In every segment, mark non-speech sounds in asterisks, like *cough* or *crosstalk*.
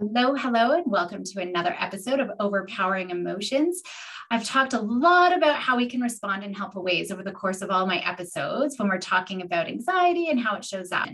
Hello, hello, and welcome to another episode of Overpowering Emotions. I've talked a lot about how we can respond in helpful ways over the course of all my episodes when we're talking about anxiety and how it shows up.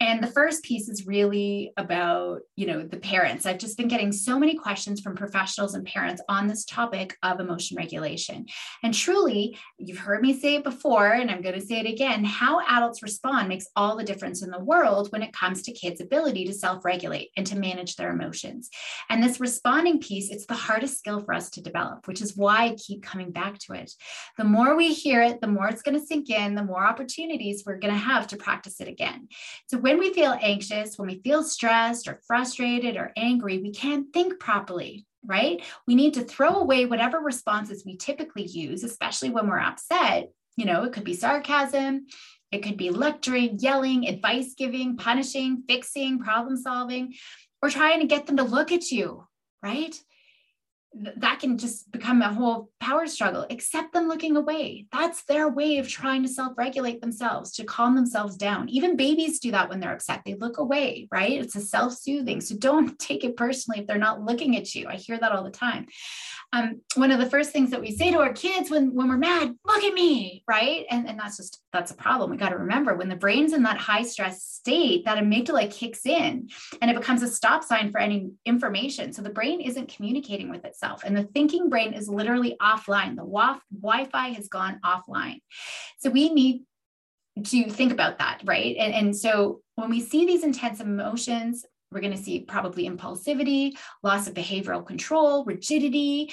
And the first piece is really about, you know, the parents. I've just been getting so many questions from professionals and parents on this topic of emotion regulation. And truly, you've heard me say it before, and I'm going to say it again how adults respond makes all the difference in the world when it comes to kids' ability to self regulate and to manage their emotions. And this responding piece, it's the hardest skill for us to develop, which is why I keep coming back to it. The more we hear it, the more it's going to sink in, the more opportunities we're going to have to practice it again. So when we feel anxious, when we feel stressed or frustrated or angry, we can't think properly right? We need to throw away whatever responses we typically use, especially when we're upset. You know, it could be sarcasm, it could be lecturing, yelling, advice giving, punishing, fixing, problem solving, or trying to get them to look at you, right? That can just become a whole power struggle accept them looking away that's their way of trying to self-regulate themselves to calm themselves down even babies do that when they're upset they look away right it's a self-soothing so don't *laughs* take it personally if they're not looking at you i hear that all the time um, one of the first things that we say to our kids when, when we're mad, look at me, right? And, and that's just, that's a problem. We got to remember when the brain's in that high stress state, that amygdala kicks in and it becomes a stop sign for any information. So the brain isn't communicating with itself. And the thinking brain is literally offline. The Wi Fi has gone offline. So we need to think about that, right? And, and so when we see these intense emotions, we're going to see probably impulsivity, loss of behavioral control, rigidity.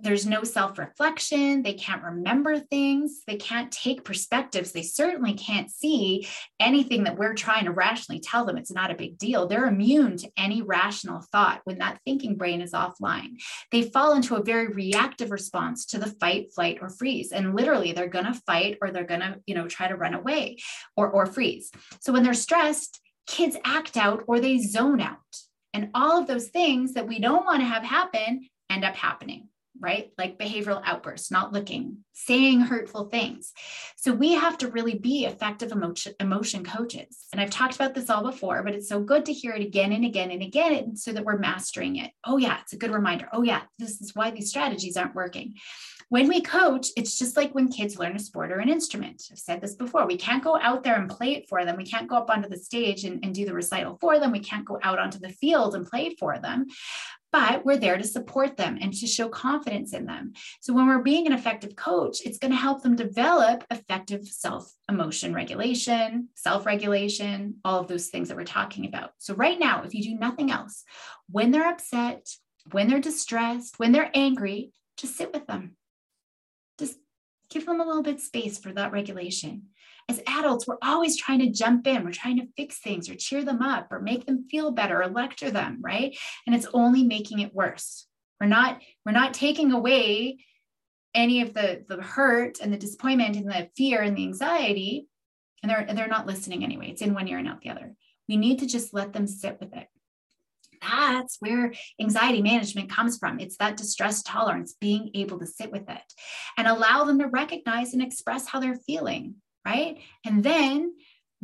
There's no self reflection. They can't remember things. They can't take perspectives. They certainly can't see anything that we're trying to rationally tell them. It's not a big deal. They're immune to any rational thought when that thinking brain is offline. They fall into a very reactive response to the fight, flight, or freeze. And literally, they're going to fight or they're going to, you know, try to run away or, or freeze. So when they're stressed, kids act out or they zone out. And all of those things that we don't want to have happen end up happening, right? Like behavioral outbursts, not looking, saying hurtful things. So we have to really be effective emotion, emotion coaches. And I've talked about this all before, but it's so good to hear it again and again and again so that we're mastering it. Oh, yeah, it's a good reminder. Oh, yeah, this is why these strategies aren't working. When we coach, it's just like when kids learn a sport or an instrument. I've said this before. We can't go out there and play it for them. We can't go up onto the stage and, and do the recital for them. We can't go out onto the field and play for them but we're there to support them and to show confidence in them. So when we're being an effective coach, it's going to help them develop effective self emotion regulation, self regulation, all of those things that we're talking about. So right now, if you do nothing else, when they're upset, when they're distressed, when they're angry, just sit with them just give them a little bit space for that regulation. As adults, we're always trying to jump in. We're trying to fix things or cheer them up or make them feel better or lecture them, right? And it's only making it worse. We're not we're not taking away any of the the hurt and the disappointment and the fear and the anxiety and they're they're not listening anyway. It's in one ear and out the other. We need to just let them sit with it that's where anxiety management comes from. It's that distress tolerance, being able to sit with it and allow them to recognize and express how they're feeling, right? And then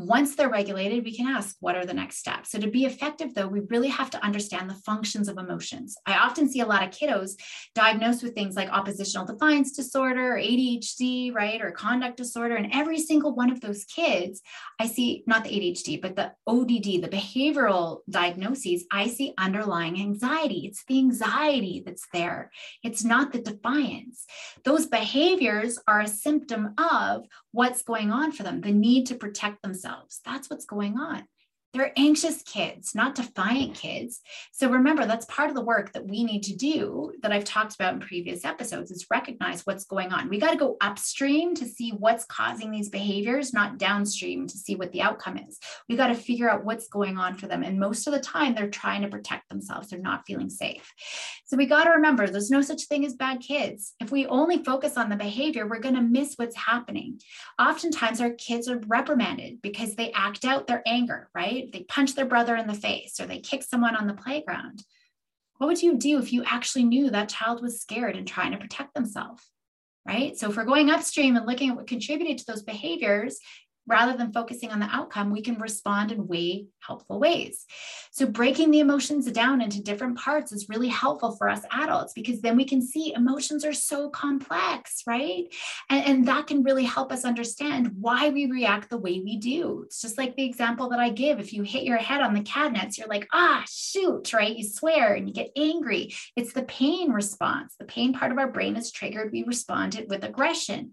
once they're regulated, we can ask, what are the next steps? So, to be effective, though, we really have to understand the functions of emotions. I often see a lot of kiddos diagnosed with things like oppositional defiance disorder or ADHD, right? Or conduct disorder. And every single one of those kids, I see not the ADHD, but the ODD, the behavioral diagnoses, I see underlying anxiety. It's the anxiety that's there, it's not the defiance. Those behaviors are a symptom of what's going on for them, the need to protect themselves. That's what's going on. They're anxious kids, not defiant kids. So remember, that's part of the work that we need to do that I've talked about in previous episodes is recognize what's going on. We got to go upstream to see what's causing these behaviors, not downstream to see what the outcome is. We got to figure out what's going on for them. And most of the time, they're trying to protect themselves. They're not feeling safe. So we got to remember there's no such thing as bad kids. If we only focus on the behavior, we're going to miss what's happening. Oftentimes, our kids are reprimanded because they act out their anger, right? Right? They punch their brother in the face or they kick someone on the playground. What would you do if you actually knew that child was scared and trying to protect themselves? Right. So if we're going upstream and looking at what contributed to those behaviors, rather than focusing on the outcome, we can respond in way helpful ways. So breaking the emotions down into different parts is really helpful for us adults because then we can see emotions are so complex, right? And, and that can really help us understand why we react the way we do. It's just like the example that I give. If you hit your head on the cabinets, you're like, ah, shoot, right? You swear and you get angry. It's the pain response. The pain part of our brain is triggered. We respond it with aggression.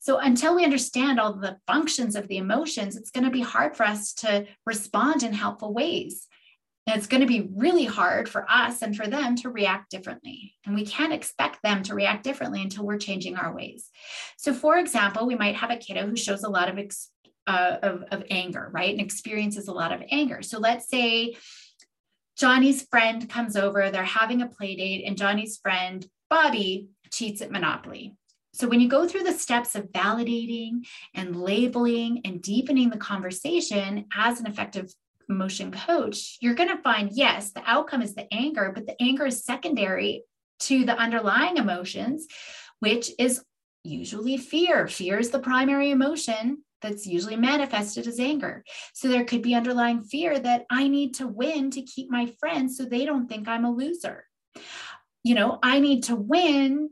So until we understand all the functions of the emotions, it's going to be hard for us to respond in helpful ways. And it's going to be really hard for us and for them to react differently. And we can't expect them to react differently until we're changing our ways. So, for example, we might have a kiddo who shows a lot of, uh, of, of anger, right? And experiences a lot of anger. So, let's say Johnny's friend comes over, they're having a play date, and Johnny's friend, Bobby, cheats at Monopoly. So when you go through the steps of validating and labeling and deepening the conversation as an effective emotion coach, you're going to find yes, the outcome is the anger, but the anger is secondary to the underlying emotions, which is usually fear. Fear is the primary emotion that's usually manifested as anger. So there could be underlying fear that I need to win to keep my friends so they don't think I'm a loser. You know, I need to win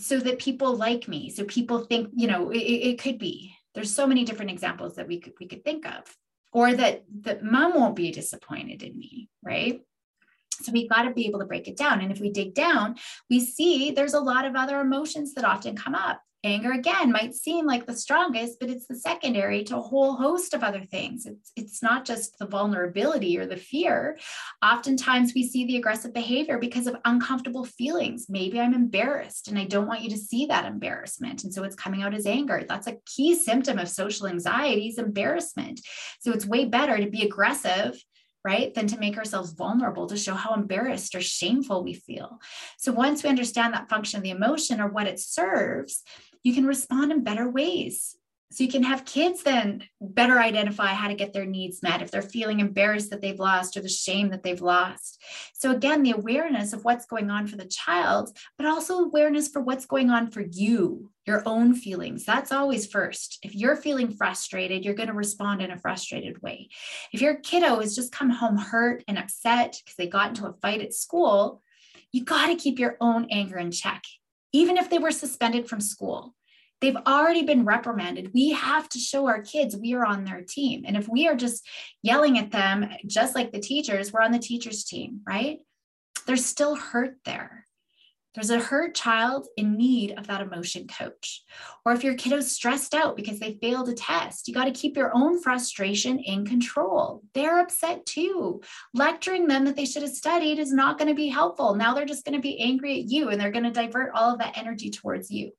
so that people like me. So people think you know it, it could be. There's so many different examples that we could we could think of or that that mom won't be disappointed in me right? So we got to be able to break it down. And if we dig down we see there's a lot of other emotions that often come up Anger, again, might seem like the strongest, but it's the secondary to a whole host of other things. It's, it's not just the vulnerability or the fear. Oftentimes, we see the aggressive behavior because of uncomfortable feelings. Maybe I'm embarrassed and I don't want you to see that embarrassment. And so it's coming out as anger. That's a key symptom of social anxiety is embarrassment. So it's way better to be aggressive right? Than to make ourselves vulnerable to show how embarrassed or shameful we feel. So once we understand that function of the emotion or what it serves, you can respond in better ways. So you can have kids then better identify how to get their needs met if they're feeling embarrassed that they've lost or the shame that they've lost. So again, the awareness of what's going on for the child, but also awareness for what's going on for you, your own feelings. That's always first. If you're feeling frustrated, you're going to respond in a frustrated way. If your kiddo has just come home hurt and upset because they got into a fight at school, you got to keep your own anger in check even if they were suspended from school. They've already been reprimanded. We have to show our kids we are on their team. And if we are just yelling at them, just like the teachers, we're on the teacher's team, right? There's still hurt there. There's a hurt child in need of that emotion coach. Or if your kiddo's stressed out because they failed a test, you got to keep your own frustration in control. They're upset too. Lecturing them that they should have studied is not going to be helpful. Now they're just going to be angry at you and they're going to divert all of that energy towards you.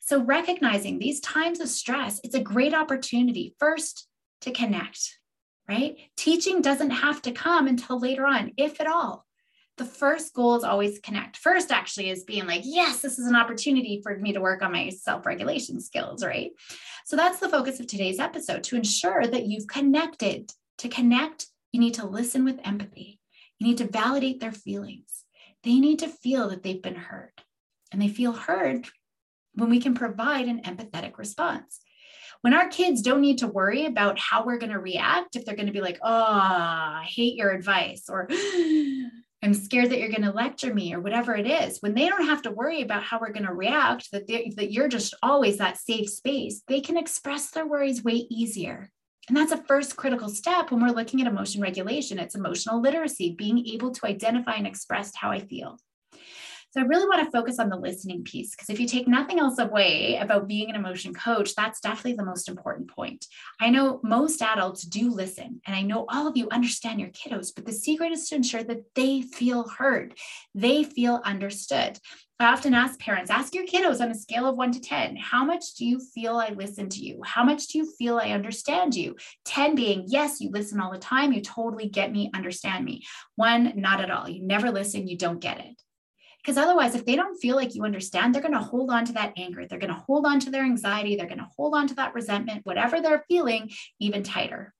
So, recognizing these times of stress, it's a great opportunity first to connect, right? Teaching doesn't have to come until later on, if at all the first goal is always connect. First, actually, is being like, yes, this is an opportunity for me to work on my self regulation skills, right? So that's the focus of today's episode to ensure that you've connected. To connect, you need to listen with empathy, you need to validate their feelings. They need to feel that they've been heard, and they feel heard when we can provide an empathetic response when our kids don't need to worry about how we're going to react if they're going to be like oh i hate your advice or *gasps* I'm scared that you're going to lecture me or whatever it is. When they don't have to worry about how we're going to react, that, they, that you're just always that safe space, they can express their worries way easier. And that's a first critical step when we're looking at emotion regulation. It's emotional literacy, being able to identify and express how I feel. So I really want to focus on the listening piece because if you take nothing else away about being an emotion coach, that's definitely the most important point. I know most adults do listen, and I know all of you understand your kiddos, but the secret is to ensure that they feel heard, they feel understood. I often ask parents, ask your kiddos on a scale of one to 10, how much do you feel I listen to you? How much do you feel I understand you? 10 being, yes, you listen all the time. You totally get me, understand me. One, not at all. You never listen, you don't get it. Because otherwise, if they don't feel like you understand, they're going to hold on to that anger. They're going to hold on to their anxiety. They're going to hold on to that resentment, whatever they're feeling, even tighter.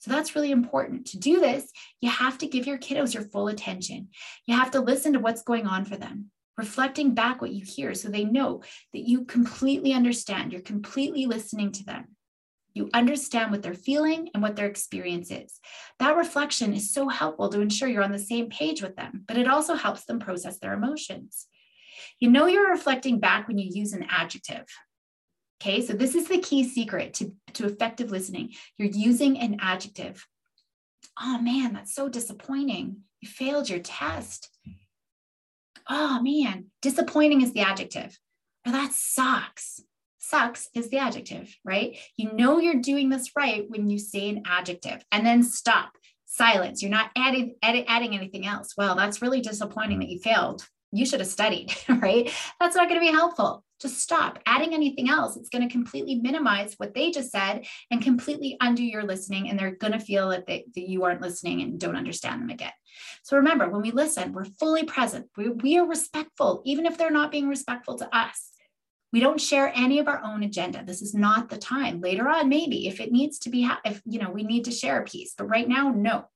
So that's really important. To do this, you have to give your kiddos your full attention. You have to listen to what's going on for them. reflecting back what you hear so they know that you completely understand, you're completely listening to them. You understand what they're feeling and what their experience is. That reflection is so helpful to ensure you're on the same page with them, but it also helps them process their emotions. You know you're reflecting back when you use an adjective. Okay, so this is the key secret to, to effective listening. You're using an adjective. Oh man, that's so disappointing. You failed your test. Oh man, disappointing is the adjective. Or that sucks. Sucks is the adjective, right? You know you're doing this right when you say an adjective and then stop, silence. You're not adding, adding, anything else. Well, that's really disappointing that you failed. You should have studied, *laughs* right? That's not going to be helpful just stop adding anything else. It's going to completely minimize what they just said and completely undo your listening. And they're going to feel that, they, that you aren't listening and don't understand them again. So remember, when we listen, we're fully present. We, we are respectful, even if they're not being respectful to us. We don't share any of our own agenda. This is not the time. Later on, maybe if it needs to be, if you know, we need to share a piece, but right now, no.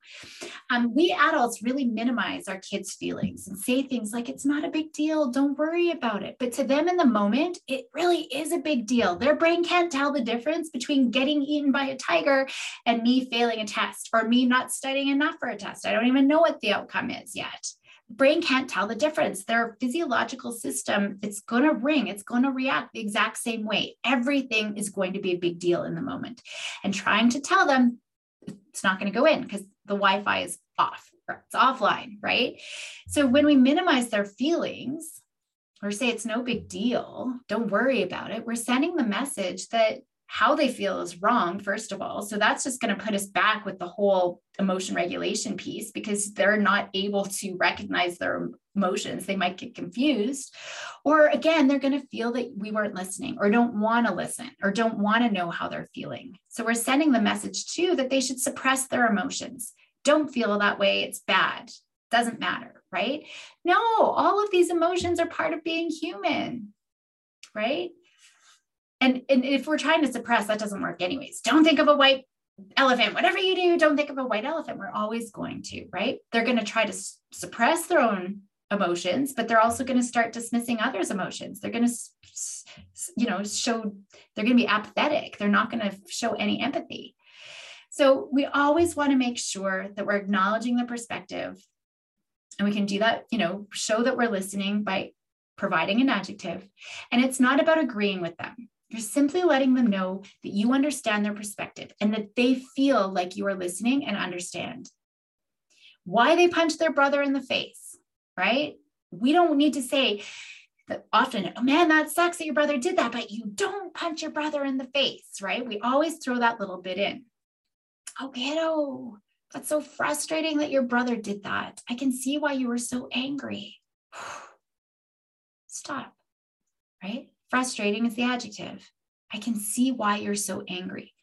Um, we adults really minimize our kids' feelings and say things like, "It's not a big deal. Don't worry about it." But to them, in the moment, it really is a big deal. Their brain can't tell the difference between getting eaten by a tiger and me failing a test or me not studying enough for a test. I don't even know what the outcome is yet brain can't tell the difference. Their physiological system, it's going to ring, it's going to react the exact same way. Everything is going to be a big deal in the moment. And trying to tell them it's not going to go in because the Wi Fi is off, it's offline, right? So when we minimize their feelings, or say it's no big deal, don't worry about it, we're sending the message that how they feel is wrong, first of all. So that's just going to put us back with the whole emotion regulation piece because they're not able to recognize their emotions. They might get confused. Or again, they're going to feel that we weren't listening or don't want to listen or don't want to know how they're feeling. So we're sending the message too that they should suppress their emotions. Don't feel that way. It's bad. Doesn't matter, right? No, all of these emotions are part of being human, right? And, and if we're trying to suppress, that doesn't work anyways. Don't think of a white elephant. Whatever you do, don't think of a white elephant. We're always going to, right? They're going to try to s- suppress their own emotions, but they're also going to start dismissing others' emotions. They're going to, you know, show, they're going to be apathetic. They're not going to show any empathy. So we always want to make sure that we're acknowledging the perspective. And we can do that, you know, show that we're listening by providing an adjective. And it's not about agreeing with them. You're simply letting them know that you understand their perspective and that they feel like you are listening and understand. Why they punch their brother in the face, right? We don't need to say that often, oh man, that sucks that your brother did that, but you don't punch your brother in the face, right? We always throw that little bit in. Oh, kiddo, that's so frustrating that your brother did that. I can see why you were so angry. *sighs* Stop, right? Frustrating is the adjective. I can see why you're so angry.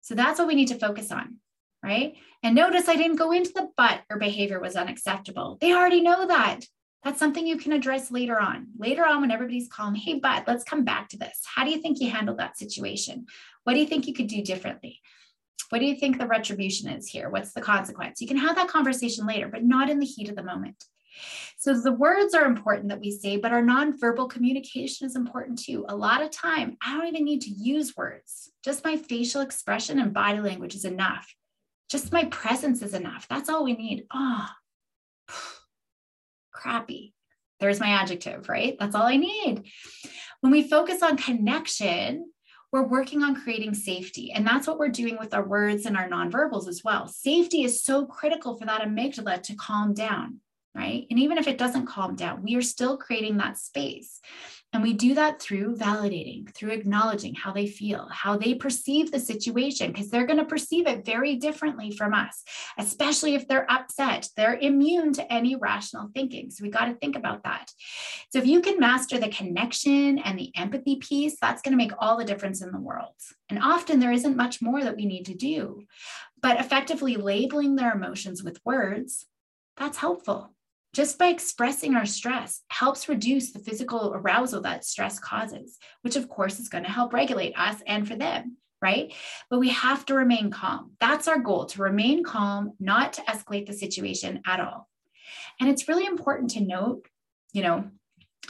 So that's what we need to focus on, right? And notice I didn't go into the but or behavior was unacceptable. They already know that. That's something you can address later on. Later on, when everybody's calm, hey, but let's come back to this. How do you think you handled that situation? What do you think you could do differently? What do you think the retribution is here? What's the consequence? You can have that conversation later, but not in the heat of the moment. So the words are important that we say, but our nonverbal communication is important too. A lot of time, I don't even need to use words. Just my facial expression and body language is enough. Just my presence is enough. That's all we need. Oh, *sighs* crappy. There's my adjective, right? That's all I need. When we focus on connection, we're working on creating safety. And that's what we're doing with our words and our nonverbals as well. Safety is so critical for that amygdala to calm down right? And even if it doesn't calm down, we are still creating that space. And we do that through validating, through acknowledging how they feel, how they perceive the situation, because they're going to perceive it very differently from us, especially if they're upset. They're immune to any rational thinking. So we got to think about that. So if you can master the connection and the empathy piece, that's going to make all the difference in the world. And often there isn't much more that we need to do. But effectively labeling their emotions with words, that's helpful just by expressing our stress helps reduce the physical arousal that stress causes, which of course is going to help regulate us and for them, right? But we have to remain calm. That's our goal to remain calm, not to escalate the situation at all. And it's really important to note you know,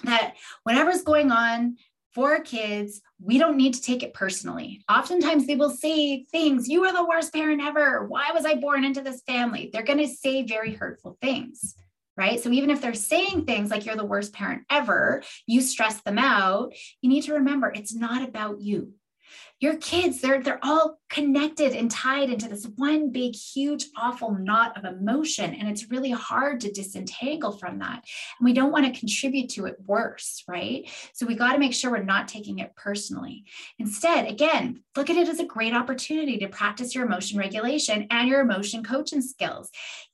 that whatever's going on for kids, we don't need to take it personally. Oftentimes they will say things, you are the worst parent ever. Why was I born into this family? They're going to say very hurtful things. Right. So even if they're saying things like you're the worst parent ever, you stress them out, you need to remember it's not about you your kids they're they're all connected and tied into this one big huge awful knot of emotion and it's really hard to disentangle from that and we don't want to contribute to it worse right so we got to make sure we're not taking it personally instead again look at it as a great opportunity to practice your emotion regulation and your emotion coaching skills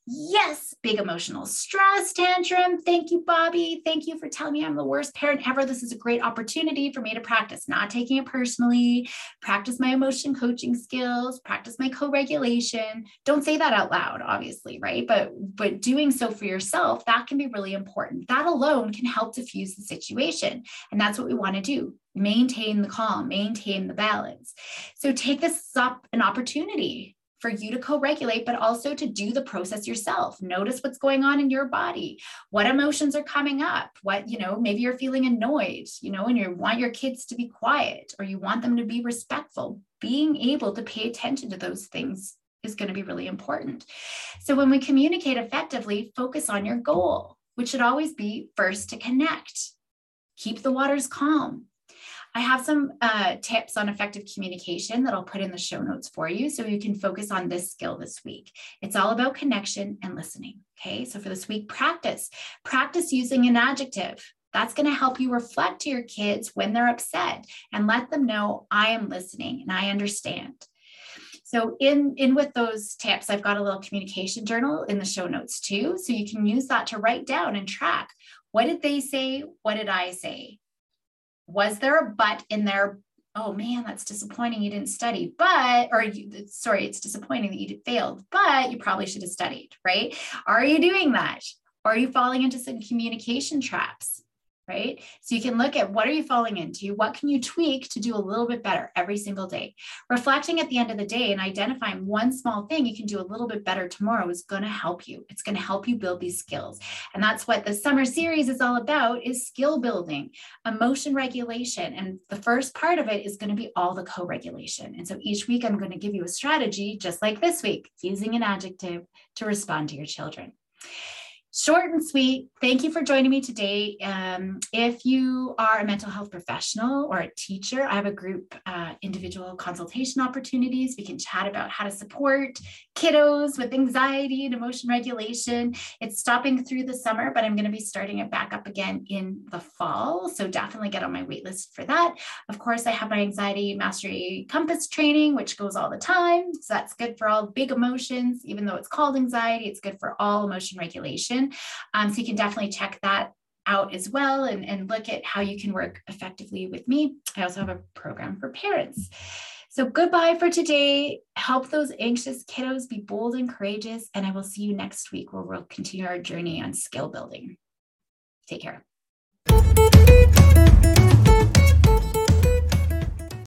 Yes, big emotional stress tantrum. Thank you, Bobby. Thank you for telling me I'm the worst parent ever. This is a great opportunity for me to practice not taking it personally, practice my emotion coaching skills, practice my co-regulation. Don't say that out loud, obviously, right? But but doing so for yourself, that can be really important. That alone can help diffuse the situation. And that's what we want to do. Maintain the calm, maintain the balance. So take this up an opportunity for you to co-regulate but also to do the process yourself. Notice what's going on in your body. What emotions are coming up? What you know maybe you're feeling annoyed you know and you want your kids to be quiet or you want them to be respectful. Being able to pay attention to those things is going to be really important. So when we communicate effectively focus on your goal which should always be first to connect. Keep the waters calm I have some uh, tips on effective communication that I'll put in the show notes for you so you can focus on this skill this week. It's all about connection and listening. Okay. So for this week, practice, practice using an adjective. That's going to help you reflect to your kids when they're upset and let them know I am listening and I understand. So in, in with those tips, I've got a little communication journal in the show notes too. So you can use that to write down and track what did they say? What did I say? Was there a but in there? Oh man, that's disappointing. You didn't study, but, or you, sorry, it's disappointing that you failed, but you probably should have studied, right? Are you doing that? Are you falling into some communication traps? Right? So you can look at what are you falling into? What can you tweak to do a little bit better every single day? Reflecting at the end of the day and identifying one small thing you can do a little bit better tomorrow is going to help you. It's going to help you build these skills. And that's what the summer series is all about is skill building, emotion regulation. And the first part of it is going to be all the co-regulation. And so each week I'm going to give you a strategy just like this week, using an adjective to respond to your children short and sweet. Thank you for joining me today. Um, if you are a mental health professional or a teacher, I have a group uh, individual consultation opportunities. We can chat about how to support kiddos with anxiety and emotion regulation. It's stopping through the summer, but I'm going to be starting it back up again in the fall. So definitely get on my waitlist for that. Of course, I have my anxiety mastery compass training, which goes all the time. So that's good for all big emotions, even though it's called anxiety, it's good for all emotion regulation. Um, so you can definitely check that out as well and, and look at how you can work effectively with me. I also have a program for parents. So goodbye for today. Help those anxious kiddos be bold and courageous. And I will see you next week where we'll continue our journey on skill building. Take care.